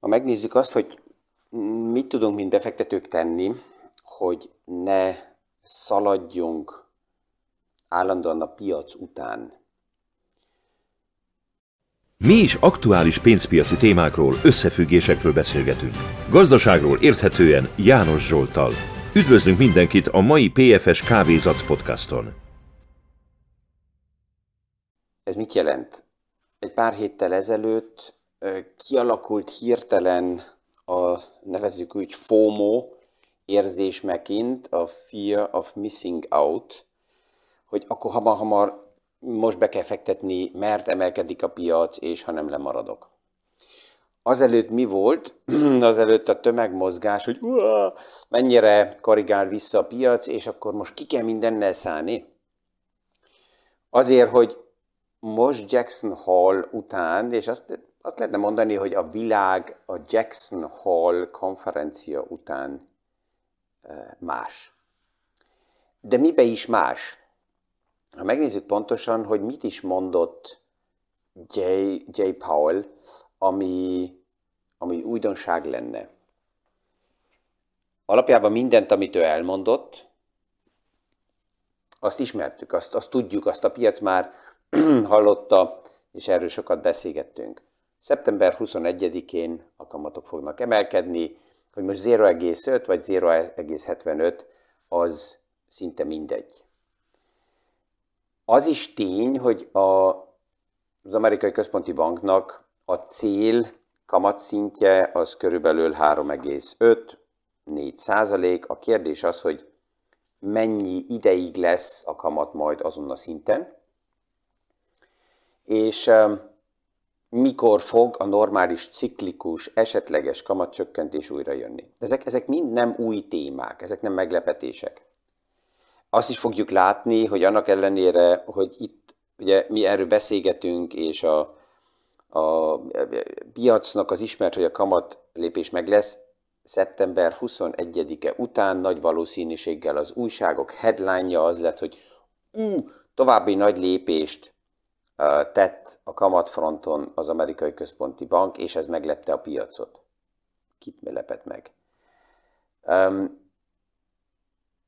Ha megnézzük azt, hogy mit tudunk, mint befektetők tenni, hogy ne szaladjunk állandóan a piac után. Mi is aktuális pénzpiaci témákról, összefüggésekről beszélgetünk. Gazdaságról érthetően János Zsoltal. Üdvözlünk mindenkit a mai PFS Kávézac podcaston. Ez mit jelent? Egy pár héttel ezelőtt kialakult hirtelen a nevezzük úgy FOMO érzés megint, a Fear of Missing Out, hogy akkor hamar-hamar most be kell fektetni, mert emelkedik a piac, és ha nem lemaradok. Azelőtt mi volt? Azelőtt a tömegmozgás, hogy mennyire korrigál vissza a piac, és akkor most ki kell mindennel szállni. Azért, hogy most Jackson Hall után, és azt, azt lehetne mondani, hogy a világ a Jackson Hall konferencia után más. De mibe is más? Ha megnézzük pontosan, hogy mit is mondott J. J. Powell, ami, ami újdonság lenne. Alapjában mindent, amit ő elmondott, azt ismertük, azt, azt tudjuk, azt a piac már hallotta, és erről sokat beszélgettünk. Szeptember 21-én a kamatok fognak emelkedni, hogy most 0,5 vagy 0,75 az szinte mindegy. Az is tény, hogy a, az amerikai központi banknak a cél kamatszintje az körülbelül 3,5-4 százalék. A kérdés az, hogy mennyi ideig lesz a kamat majd azon a szinten, és mikor fog a normális ciklikus, esetleges kamatcsökkentés újra jönni. Ezek, ezek mind nem új témák, ezek nem meglepetések azt is fogjuk látni, hogy annak ellenére, hogy itt ugye mi erről beszélgetünk, és a, a piacnak az ismert, hogy a kamat lépés meg lesz, szeptember 21-e után nagy valószínűséggel az újságok headline-ja az lett, hogy ú, további nagy lépést uh, tett a kamatfronton az amerikai központi bank, és ez meglepte a piacot. Kit lepett meg? Um,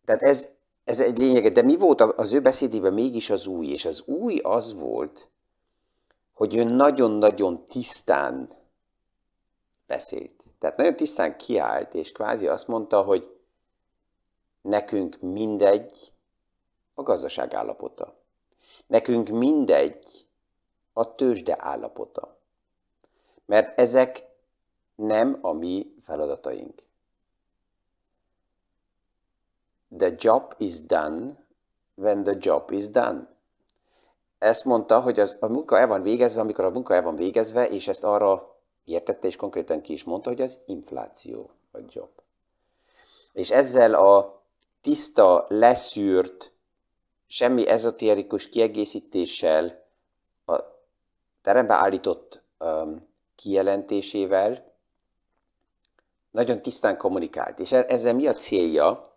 tehát ez, ez egy lényege, de mi volt az ő beszédében mégis az új? És az új az volt, hogy ő nagyon-nagyon tisztán beszélt. Tehát nagyon tisztán kiállt, és kvázi azt mondta, hogy nekünk mindegy a gazdaság állapota. Nekünk mindegy a tőzsde állapota. Mert ezek nem a mi feladataink the job is done when the job is done. Ezt mondta, hogy az, a munka el van végezve, amikor a munka el van végezve, és ezt arra értette, és konkrétan ki is mondta, hogy az infláció a job. És ezzel a tiszta, leszűrt, semmi ezotérikus kiegészítéssel, a terembe állított um, kijelentésével nagyon tisztán kommunikált. És e-, ezzel mi a célja?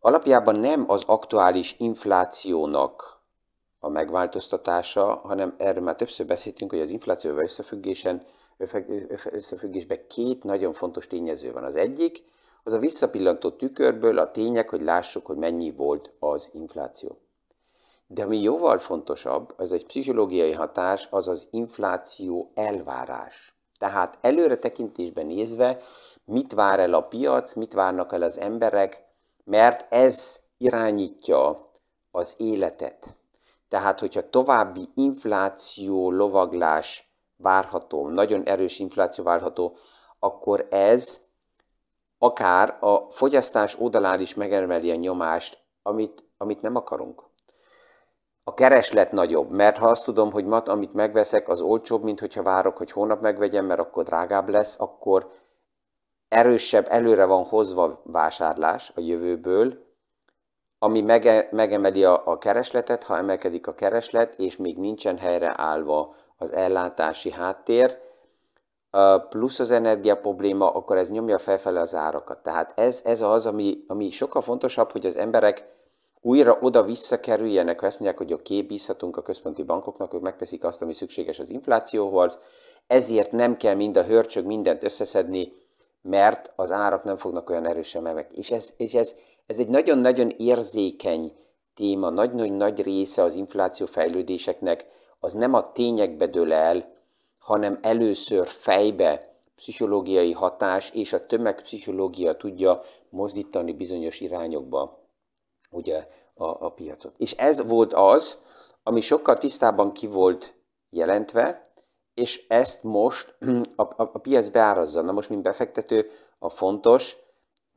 alapjában nem az aktuális inflációnak a megváltoztatása, hanem erről már többször beszéltünk, hogy az inflációval összefüggésen, összefüggésben két nagyon fontos tényező van. Az egyik, az a visszapillantó tükörből a tények, hogy lássuk, hogy mennyi volt az infláció. De ami jóval fontosabb, az egy pszichológiai hatás, az az infláció elvárás. Tehát előre tekintésben nézve, mit vár el a piac, mit várnak el az emberek, mert ez irányítja az életet. Tehát, hogyha további infláció, lovaglás várható, nagyon erős infláció várható, akkor ez akár a fogyasztás oldalán is megemeli a nyomást, amit, amit nem akarunk. A kereslet nagyobb, mert ha azt tudom, hogy mat, amit megveszek, az olcsóbb, mint hogyha várok, hogy hónap megvegyem, mert akkor drágább lesz, akkor erősebb, előre van hozva vásárlás a jövőből, ami mege, megemeli a, a keresletet, ha emelkedik a kereslet, és még nincsen helyre állva az ellátási háttér, plusz az energia probléma, akkor ez nyomja felfele az árakat. Tehát ez, ez az, ami, ami sokkal fontosabb, hogy az emberek újra oda visszakerüljenek, ha ezt mondják, hogy oké, okay, bízhatunk a központi bankoknak, ők megteszik azt, ami szükséges az inflációhoz, ezért nem kell mind a hörcsög mindent összeszedni, mert az árak nem fognak olyan erősen meg. És ez, és ez, ez egy nagyon-nagyon érzékeny téma, nagy-nagy nagy része az infláció fejlődéseknek, az nem a tényekbe dől el, hanem először fejbe pszichológiai hatás és a tömegpszichológia tudja mozdítani bizonyos irányokba ugye, a, a piacot. És ez volt az, ami sokkal tisztában ki volt jelentve, és ezt most a, a, a piac beárazza. Na most, mint befektető, a fontos,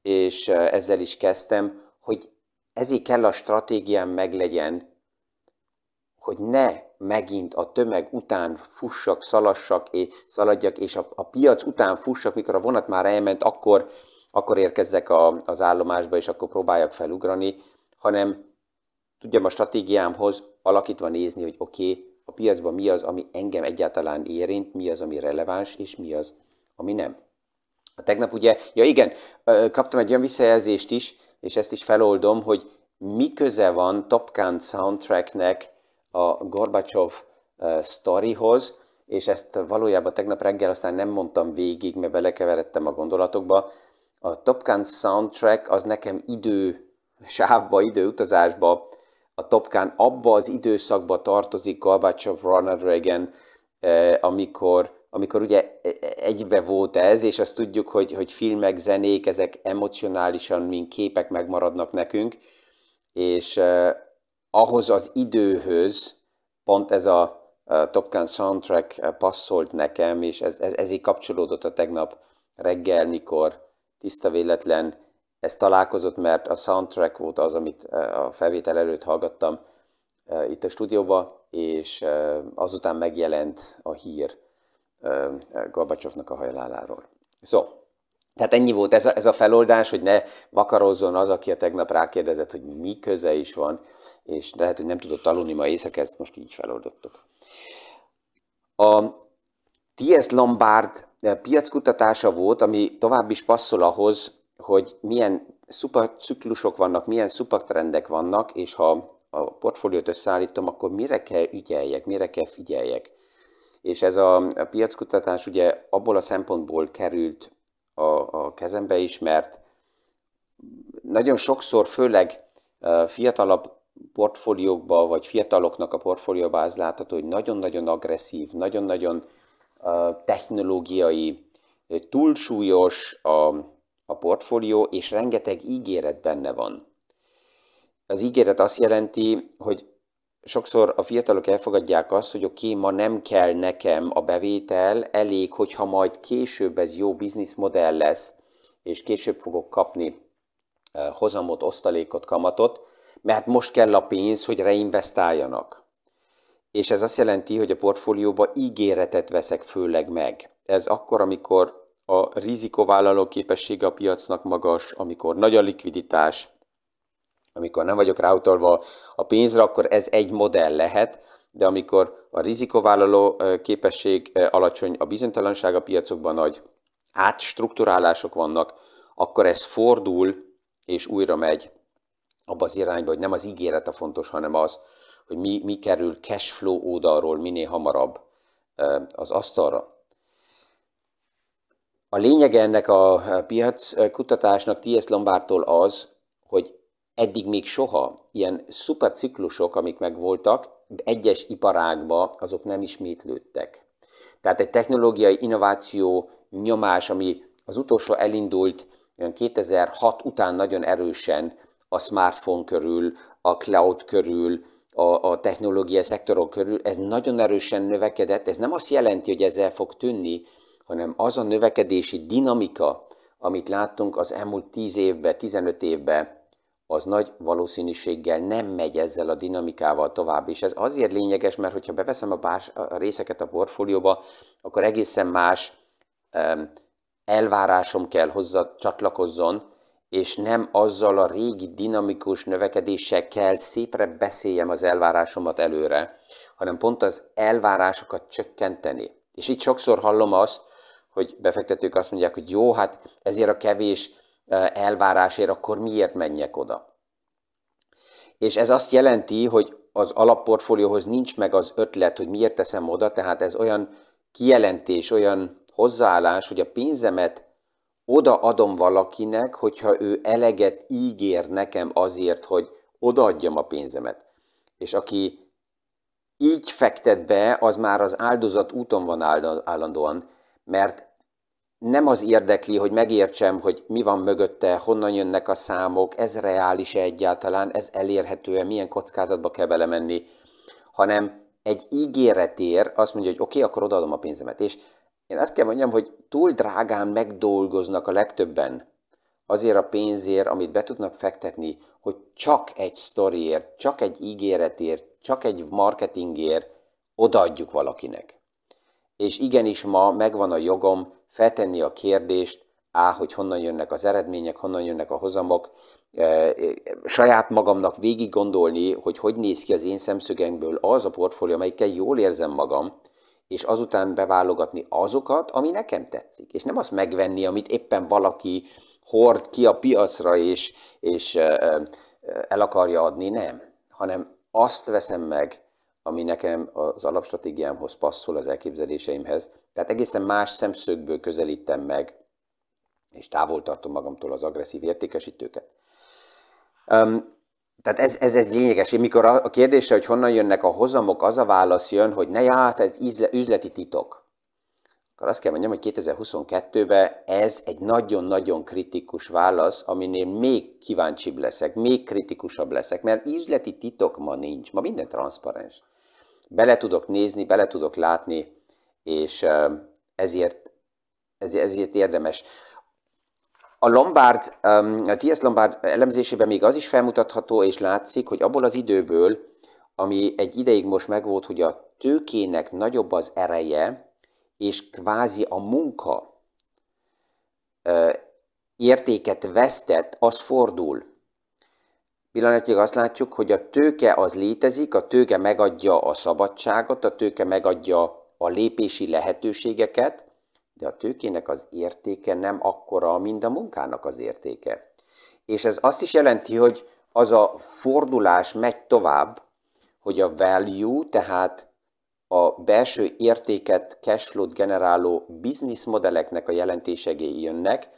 és ezzel is kezdtem, hogy ezért kell a stratégiám meglegyen, hogy ne megint a tömeg után fussak, szalassak, és szaladjak, és a, a piac után fussak, mikor a vonat már elment, akkor, akkor érkezzek a, az állomásba, és akkor próbáljak felugrani, hanem tudjam a stratégiámhoz alakítva nézni, hogy oké, okay, a piacban mi az, ami engem egyáltalán érint, mi az, ami releváns, és mi az, ami nem. A tegnap ugye, ja igen, kaptam egy olyan visszajelzést is, és ezt is feloldom, hogy mi köze van Top Gun soundtracknek a Gorbachev sztorihoz, és ezt valójában tegnap reggel aztán nem mondtam végig, mert belekeveredtem a gondolatokba. A Top Gun soundtrack az nekem idő sávba, időutazásba, a Top Gun abba az időszakba tartozik Gorbachev, Ronald Reagan, amikor, amikor ugye e, e, egybe volt ez, és azt tudjuk, hogy, hogy filmek, zenék, ezek emocionálisan, mint képek megmaradnak nekünk, és ahhoz az időhöz pont ez a, Top Gun soundtrack passzolt nekem, és ez, ez, ez így kapcsolódott a tegnap reggel, mikor tiszta véletlen ez találkozott, mert a soundtrack volt az, amit a felvétel előtt hallgattam itt a stúdióba, és azután megjelent a hír Gorbacsovnak a hajláláról. Szóval, tehát ennyi volt ez a, ez a feloldás, hogy ne vakarozzon az, aki a tegnap rákérdezett, hogy mi köze is van, és lehet, hogy nem tudott aludni ma éjszaka, ezt most így feloldottuk. A T.S. Lombard piackutatása volt, ami tovább is passzol ahhoz, hogy milyen szupaciklusok vannak, milyen szupatrendek vannak, és ha a portfóliót összeállítom, akkor mire kell ügyeljek, mire kell figyeljek. És ez a, a piackutatás ugye abból a szempontból került a, a kezembe is, mert nagyon sokszor, főleg fiatalabb portfóliókba, vagy fiataloknak a portfólióba az látható, hogy nagyon-nagyon agresszív, nagyon-nagyon technológiai, túlsúlyos a, a portfólió, és rengeteg ígéret benne van. Az ígéret azt jelenti, hogy sokszor a fiatalok elfogadják azt, hogy oké, okay, ma nem kell nekem a bevétel, elég, hogyha majd később ez jó bizniszmodell lesz, és később fogok kapni hozamot, osztalékot, kamatot, mert most kell a pénz, hogy reinvestáljanak. És ez azt jelenti, hogy a portfólióba ígéretet veszek főleg meg. Ez akkor, amikor a rizikovállaló képessége a piacnak magas, amikor nagy a likviditás, amikor nem vagyok ráutalva a pénzre, akkor ez egy modell lehet, de amikor a rizikovállaló képesség alacsony, a bizonytalanság a piacokban nagy, átstruktúrálások vannak, akkor ez fordul, és újra megy abba az irányba, hogy nem az ígéret a fontos, hanem az, hogy mi, mi kerül cashflow oldalról minél hamarabb az asztalra. A lényege ennek a piac kutatásnak T.S. Lombártól az, hogy eddig még soha ilyen szuperciklusok, amik megvoltak, egyes iparágba, azok nem ismétlődtek. Tehát egy technológiai innováció nyomás, ami az utolsó elindult 2006 után nagyon erősen a smartphone körül, a cloud körül, a, a technológiai szektorok körül, ez nagyon erősen növekedett. Ez nem azt jelenti, hogy ezzel fog tűnni, hanem az a növekedési dinamika, amit láttunk az elmúlt 10 évben, 15 évben, az nagy valószínűséggel nem megy ezzel a dinamikával tovább. És ez azért lényeges, mert hogyha beveszem a, bás, a részeket a portfólióba, akkor egészen más um, elvárásom kell hozzá csatlakozzon, és nem azzal a régi dinamikus növekedéssel kell szépre beszéljem az elvárásomat előre, hanem pont az elvárásokat csökkenteni. És itt sokszor hallom azt, hogy befektetők azt mondják, hogy jó, hát ezért a kevés elvárásért, akkor miért menjek oda? és ez azt jelenti, hogy az alapportfólióhoz nincs meg az ötlet, hogy miért teszem oda, tehát ez olyan kijelentés, olyan hozzáállás, hogy a pénzemet odaadom valakinek, hogyha ő eleget ígér nekem azért, hogy odaadjam a pénzemet. És aki így fektet be, az már az áldozat úton van állandóan, mert nem az érdekli, hogy megértsem, hogy mi van mögötte, honnan jönnek a számok, ez reális-e egyáltalán, ez elérhető-e, milyen kockázatba kell belemenni, hanem egy ígéretér azt mondja, hogy oké, okay, akkor odaadom a pénzemet. És én azt kell mondjam, hogy túl drágán megdolgoznak a legtöbben azért a pénzért, amit be tudnak fektetni, hogy csak egy sztoriért, csak egy ígéretért, csak egy marketingért odaadjuk valakinek. És igenis ma megvan a jogom feltenni a kérdést, á, hogy honnan jönnek az eredmények, honnan jönnek a hozamok, e, e, saját magamnak végig gondolni, hogy hogy néz ki az én szemszögemből az a portfólió, amelyikkel jól érzem magam, és azután beválogatni azokat, ami nekem tetszik. És nem azt megvenni, amit éppen valaki hord ki a piacra, és, és el akarja adni, nem. Hanem azt veszem meg, ami nekem az alapstratégiámhoz passzol, az elképzeléseimhez. Tehát egészen más szemszögből közelítem meg, és távol tartom magamtól az agresszív értékesítőket. Um, tehát ez, ez egy lényeges. Mikor a kérdésre, hogy honnan jönnek a hozamok, az a válasz jön, hogy ne ját, ez üzleti titok. Akkor azt kell mondjam, hogy 2022-ben ez egy nagyon-nagyon kritikus válasz, aminél még kíváncsibb leszek, még kritikusabb leszek, mert üzleti titok ma nincs, ma minden transzparens. Bele tudok nézni, bele tudok látni, és ezért, ezért érdemes. A Lombard, a T.S. Lombard elemzésében még az is felmutatható, és látszik, hogy abból az időből, ami egy ideig most megvolt, hogy a tőkének nagyobb az ereje, és kvázi a munka értéket vesztett, az fordul. Pillanatnyilag azt látjuk, hogy a tőke az létezik, a tőke megadja a szabadságot, a tőke megadja a lépési lehetőségeket, de a tőkének az értéke nem akkora, mint a munkának az értéke. És ez azt is jelenti, hogy az a fordulás megy tovább, hogy a value, tehát a belső értéket, cashflow-t generáló business modelleknek a jelentésegé jönnek,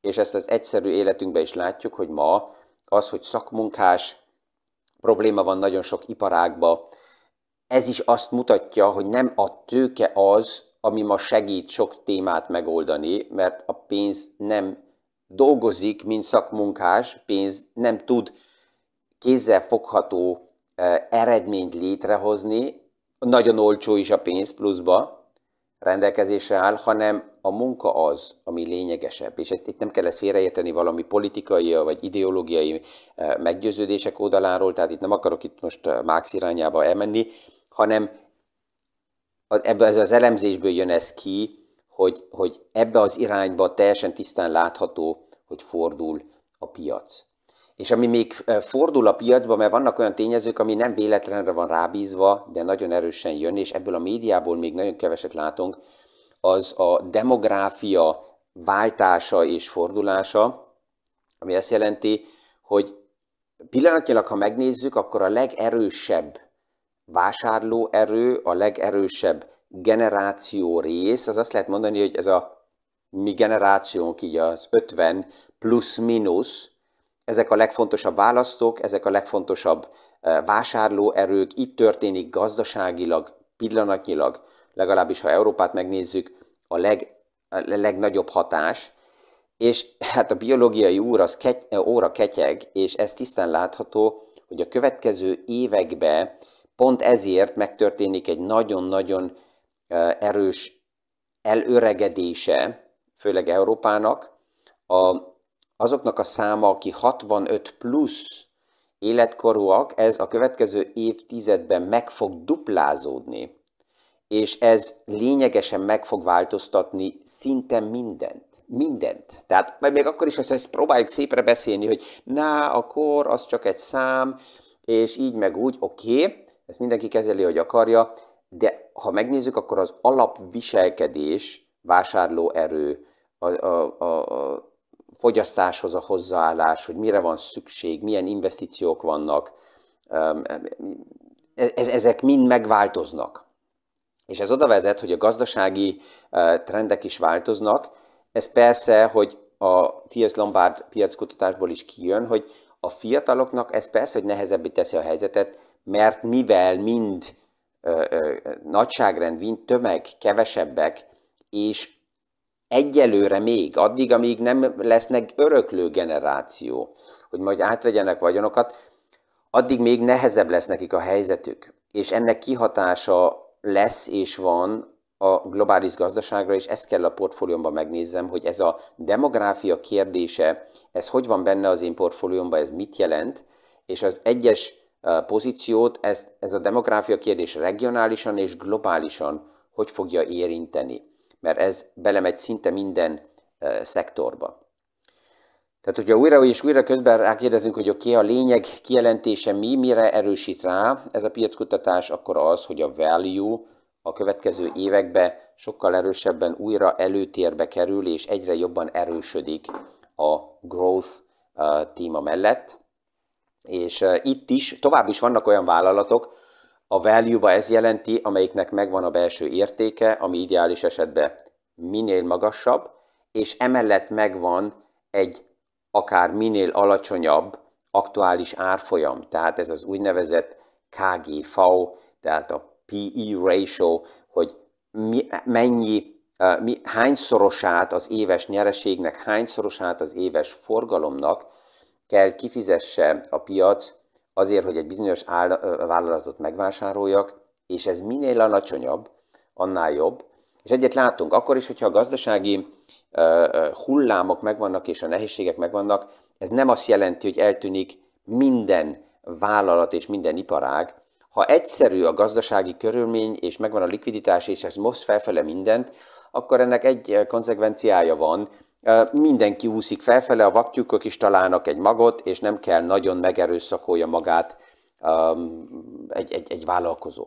és ezt az egyszerű életünkben is látjuk, hogy ma az, hogy szakmunkás probléma van nagyon sok iparágban, ez is azt mutatja, hogy nem a tőke az, ami ma segít sok témát megoldani, mert a pénz nem dolgozik, mint szakmunkás, pénz nem tud kézzel fogható eh, eredményt létrehozni, nagyon olcsó is a pénz pluszba rendelkezésre áll, hanem a munka az, ami lényegesebb. És itt nem kell ezt félreérteni valami politikai vagy ideológiai eh, meggyőződések oldaláról, tehát itt nem akarok itt most eh, Marx irányába elmenni, hanem ebbe az elemzésből jön ez ki, hogy, hogy ebbe az irányba teljesen tisztán látható, hogy fordul a piac. És ami még fordul a piacba, mert vannak olyan tényezők, ami nem véletlenre van rábízva, de nagyon erősen jön, és ebből a médiából még nagyon keveset látunk, az a demográfia váltása és fordulása, ami azt jelenti, hogy pillanatnyilag, ha megnézzük, akkor a legerősebb vásárlóerő, a legerősebb generáció rész, az azt lehet mondani, hogy ez a mi generációnk, így az 50 plusz-minusz, ezek a legfontosabb választók, ezek a legfontosabb eh, vásárlóerők, itt történik gazdaságilag, pillanatnyilag, legalábbis ha Európát megnézzük, a, leg, a legnagyobb hatás, és hát a biológiai úr az kegy, óra ketyeg, és ez tisztán látható, hogy a következő években pont ezért megtörténik egy nagyon-nagyon eh, erős elöregedése, főleg Európának, a azoknak a száma, aki 65 plusz életkorúak, ez a következő évtizedben meg fog duplázódni, és ez lényegesen meg fog változtatni szinte mindent. Mindent. Tehát még akkor is, hogy ezt próbáljuk szépre beszélni, hogy na, a kor az csak egy szám, és így meg úgy, oké, okay, ezt mindenki kezeli, hogy akarja, de ha megnézzük, akkor az alapviselkedés, vásárlóerő, a, a, a, a fogyasztáshoz a hozzáállás, hogy mire van szükség, milyen investíciók vannak, ezek mind megváltoznak. És ez oda vezet, hogy a gazdasági trendek is változnak. Ez persze, hogy a T.S. Lombard piackutatásból is kijön, hogy a fiataloknak ez persze, hogy nehezebbé teszi a helyzetet, mert mivel mind ö, ö, nagyságrend, mind tömeg kevesebbek, és egyelőre még, addig, amíg nem lesznek öröklő generáció, hogy majd átvegyenek vagyonokat, addig még nehezebb lesz nekik a helyzetük. És ennek kihatása lesz és van a globális gazdaságra, és ezt kell a portfóliómban megnézzem, hogy ez a demográfia kérdése, ez hogy van benne az én portfóliómban, ez mit jelent, és az egyes pozíciót ez, ez a demográfia kérdés regionálisan és globálisan hogy fogja érinteni, mert ez belemegy szinte minden szektorba. Tehát, hogyha újra és újra közben rákérdezünk, hogy oké, okay, a lényeg kijelentése mi, mire erősít rá ez a piackutatás, akkor az, hogy a value a következő években sokkal erősebben újra előtérbe kerül, és egyre jobban erősödik a growth téma mellett. És itt is, tovább is vannak olyan vállalatok, a value-ba ez jelenti, amelyiknek megvan a belső értéke, ami ideális esetben minél magasabb, és emellett megvan egy akár minél alacsonyabb aktuális árfolyam, tehát ez az úgynevezett KGV, tehát a PE ratio, hogy mi, mennyi, mi, hányszorosát az éves nyereségnek, hányszorosát az éves forgalomnak kell kifizesse a piac azért, hogy egy bizonyos áll, vállalatot megvásároljak, és ez minél alacsonyabb, annál jobb. És egyet látunk, akkor is, hogyha a gazdasági hullámok megvannak és a nehézségek megvannak, ez nem azt jelenti, hogy eltűnik minden vállalat és minden iparág, ha egyszerű a gazdasági körülmény, és megvan a likviditás, és ez most felfele mindent, akkor ennek egy konzekvenciája van, mindenki úszik felfele, a vaktyúkok is találnak egy magot, és nem kell nagyon megerőszakolja magát egy, egy, egy vállalkozó.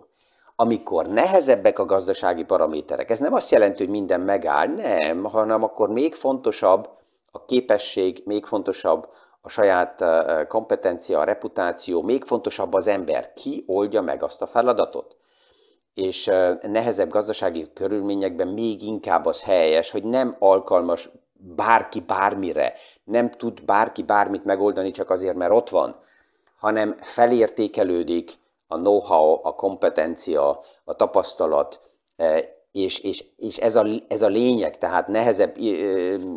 Amikor nehezebbek a gazdasági paraméterek, ez nem azt jelenti, hogy minden megáll, nem, hanem akkor még fontosabb a képesség, még fontosabb a saját kompetencia, a reputáció, még fontosabb az ember. Ki oldja meg azt a feladatot? És nehezebb gazdasági körülményekben még inkább az helyes, hogy nem alkalmas bárki bármire, nem tud bárki bármit megoldani csak azért, mert ott van, hanem felértékelődik a know-how, a kompetencia, a tapasztalat, és, és, és ez, a, ez a lényeg, tehát nehezebb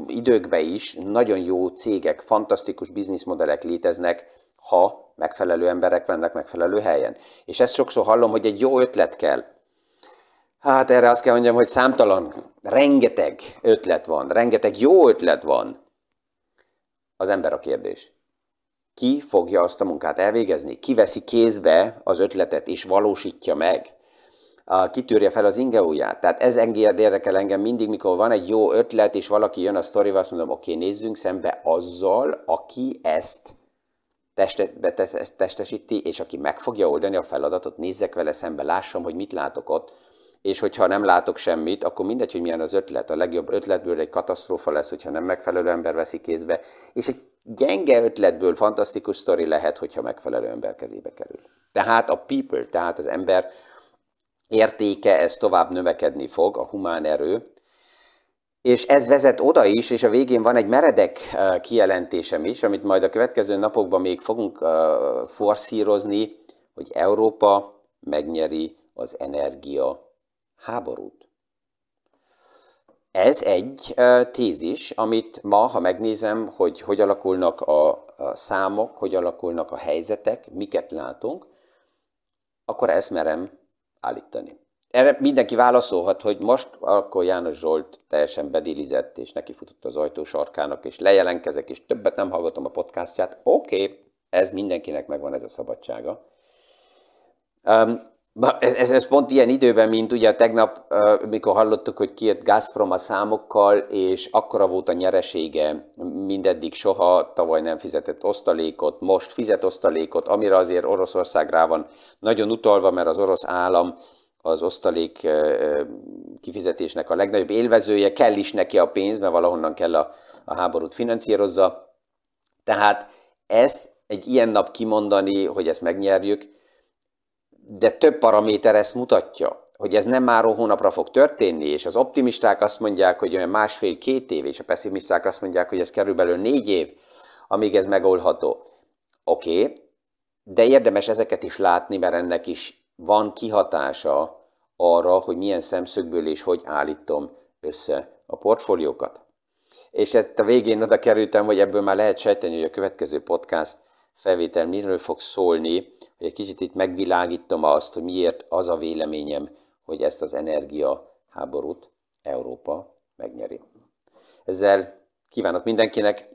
időkben is nagyon jó cégek, fantasztikus bizniszmodellek léteznek, ha megfelelő emberek vannak megfelelő helyen. És ezt sokszor hallom, hogy egy jó ötlet kell. Hát erre azt kell mondjam, hogy számtalan, rengeteg ötlet van, rengeteg jó ötlet van. Az ember a kérdés. Ki fogja azt a munkát elvégezni? Ki veszi kézbe az ötletet és valósítja meg? kitűrje fel az ingeóját. Tehát ez érdekel engem mindig, mikor van egy jó ötlet, és valaki jön a sztorival, azt mondom, oké, nézzünk szembe azzal, aki ezt testesíti, és aki meg fogja oldani a feladatot, nézzek vele szembe, lássam, hogy mit látok ott, és hogyha nem látok semmit, akkor mindegy, hogy milyen az ötlet. A legjobb ötletből egy katasztrófa lesz, hogyha nem megfelelő ember veszi kézbe, és egy gyenge ötletből fantasztikus sztori lehet, hogyha megfelelő ember kezébe kerül. Tehát a people, tehát az ember értéke, ez tovább növekedni fog, a humán erő, és ez vezet oda is, és a végén van egy meredek kijelentésem is, amit majd a következő napokban még fogunk forszírozni, hogy Európa megnyeri az energia háborút. Ez egy tézis, amit ma, ha megnézem, hogy hogy alakulnak a számok, hogy alakulnak a helyzetek, miket látunk, akkor ezt merem állítani. Erre mindenki válaszolhat, hogy most akkor János Zsolt teljesen bedélizett, és neki futott az ajtó sarkának, és lejelenkezek, és többet nem hallgatom a podcastját. Oké, okay, ez mindenkinek megvan ez a szabadsága. Ez, ez, ez pont ilyen időben, mint ugye tegnap, mikor hallottuk, hogy kijött Gazprom a számokkal, és akkora volt a nyeresége, mindeddig soha, tavaly nem fizetett osztalékot, most fizet osztalékot, amire azért Oroszország rá van nagyon utalva, mert az orosz állam az osztalék kifizetésnek a legnagyobb élvezője, kell is neki a pénz, mert valahonnan kell a, a háborút finanszírozza. Tehát ezt egy ilyen nap kimondani, hogy ezt megnyerjük, de több paraméter ezt mutatja, hogy ez nem már hónapra fog történni, és az optimisták azt mondják, hogy olyan másfél-két év, és a pessimisták azt mondják, hogy ez körülbelül négy év, amíg ez megoldható. Oké, okay, de érdemes ezeket is látni, mert ennek is van kihatása arra, hogy milyen szemszögből és hogy állítom össze a portfóliókat. És ezt a végén oda kerültem, hogy ebből már lehet sejteni, hogy a következő podcast felvétel miről fog szólni, hogy egy kicsit itt megvilágítom azt, hogy miért az a véleményem, hogy ezt az energia háborút Európa megnyeri. Ezzel kívánok mindenkinek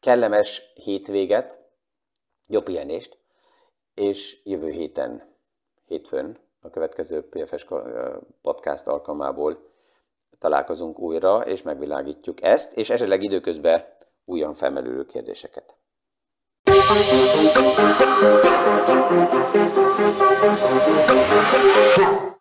kellemes hétvéget, jobb pihenést, és jövő héten, hétfőn, a következő PFS podcast alkalmából találkozunk újra, és megvilágítjuk ezt, és esetleg időközben újan felmerülő kérdéseket. Yeah.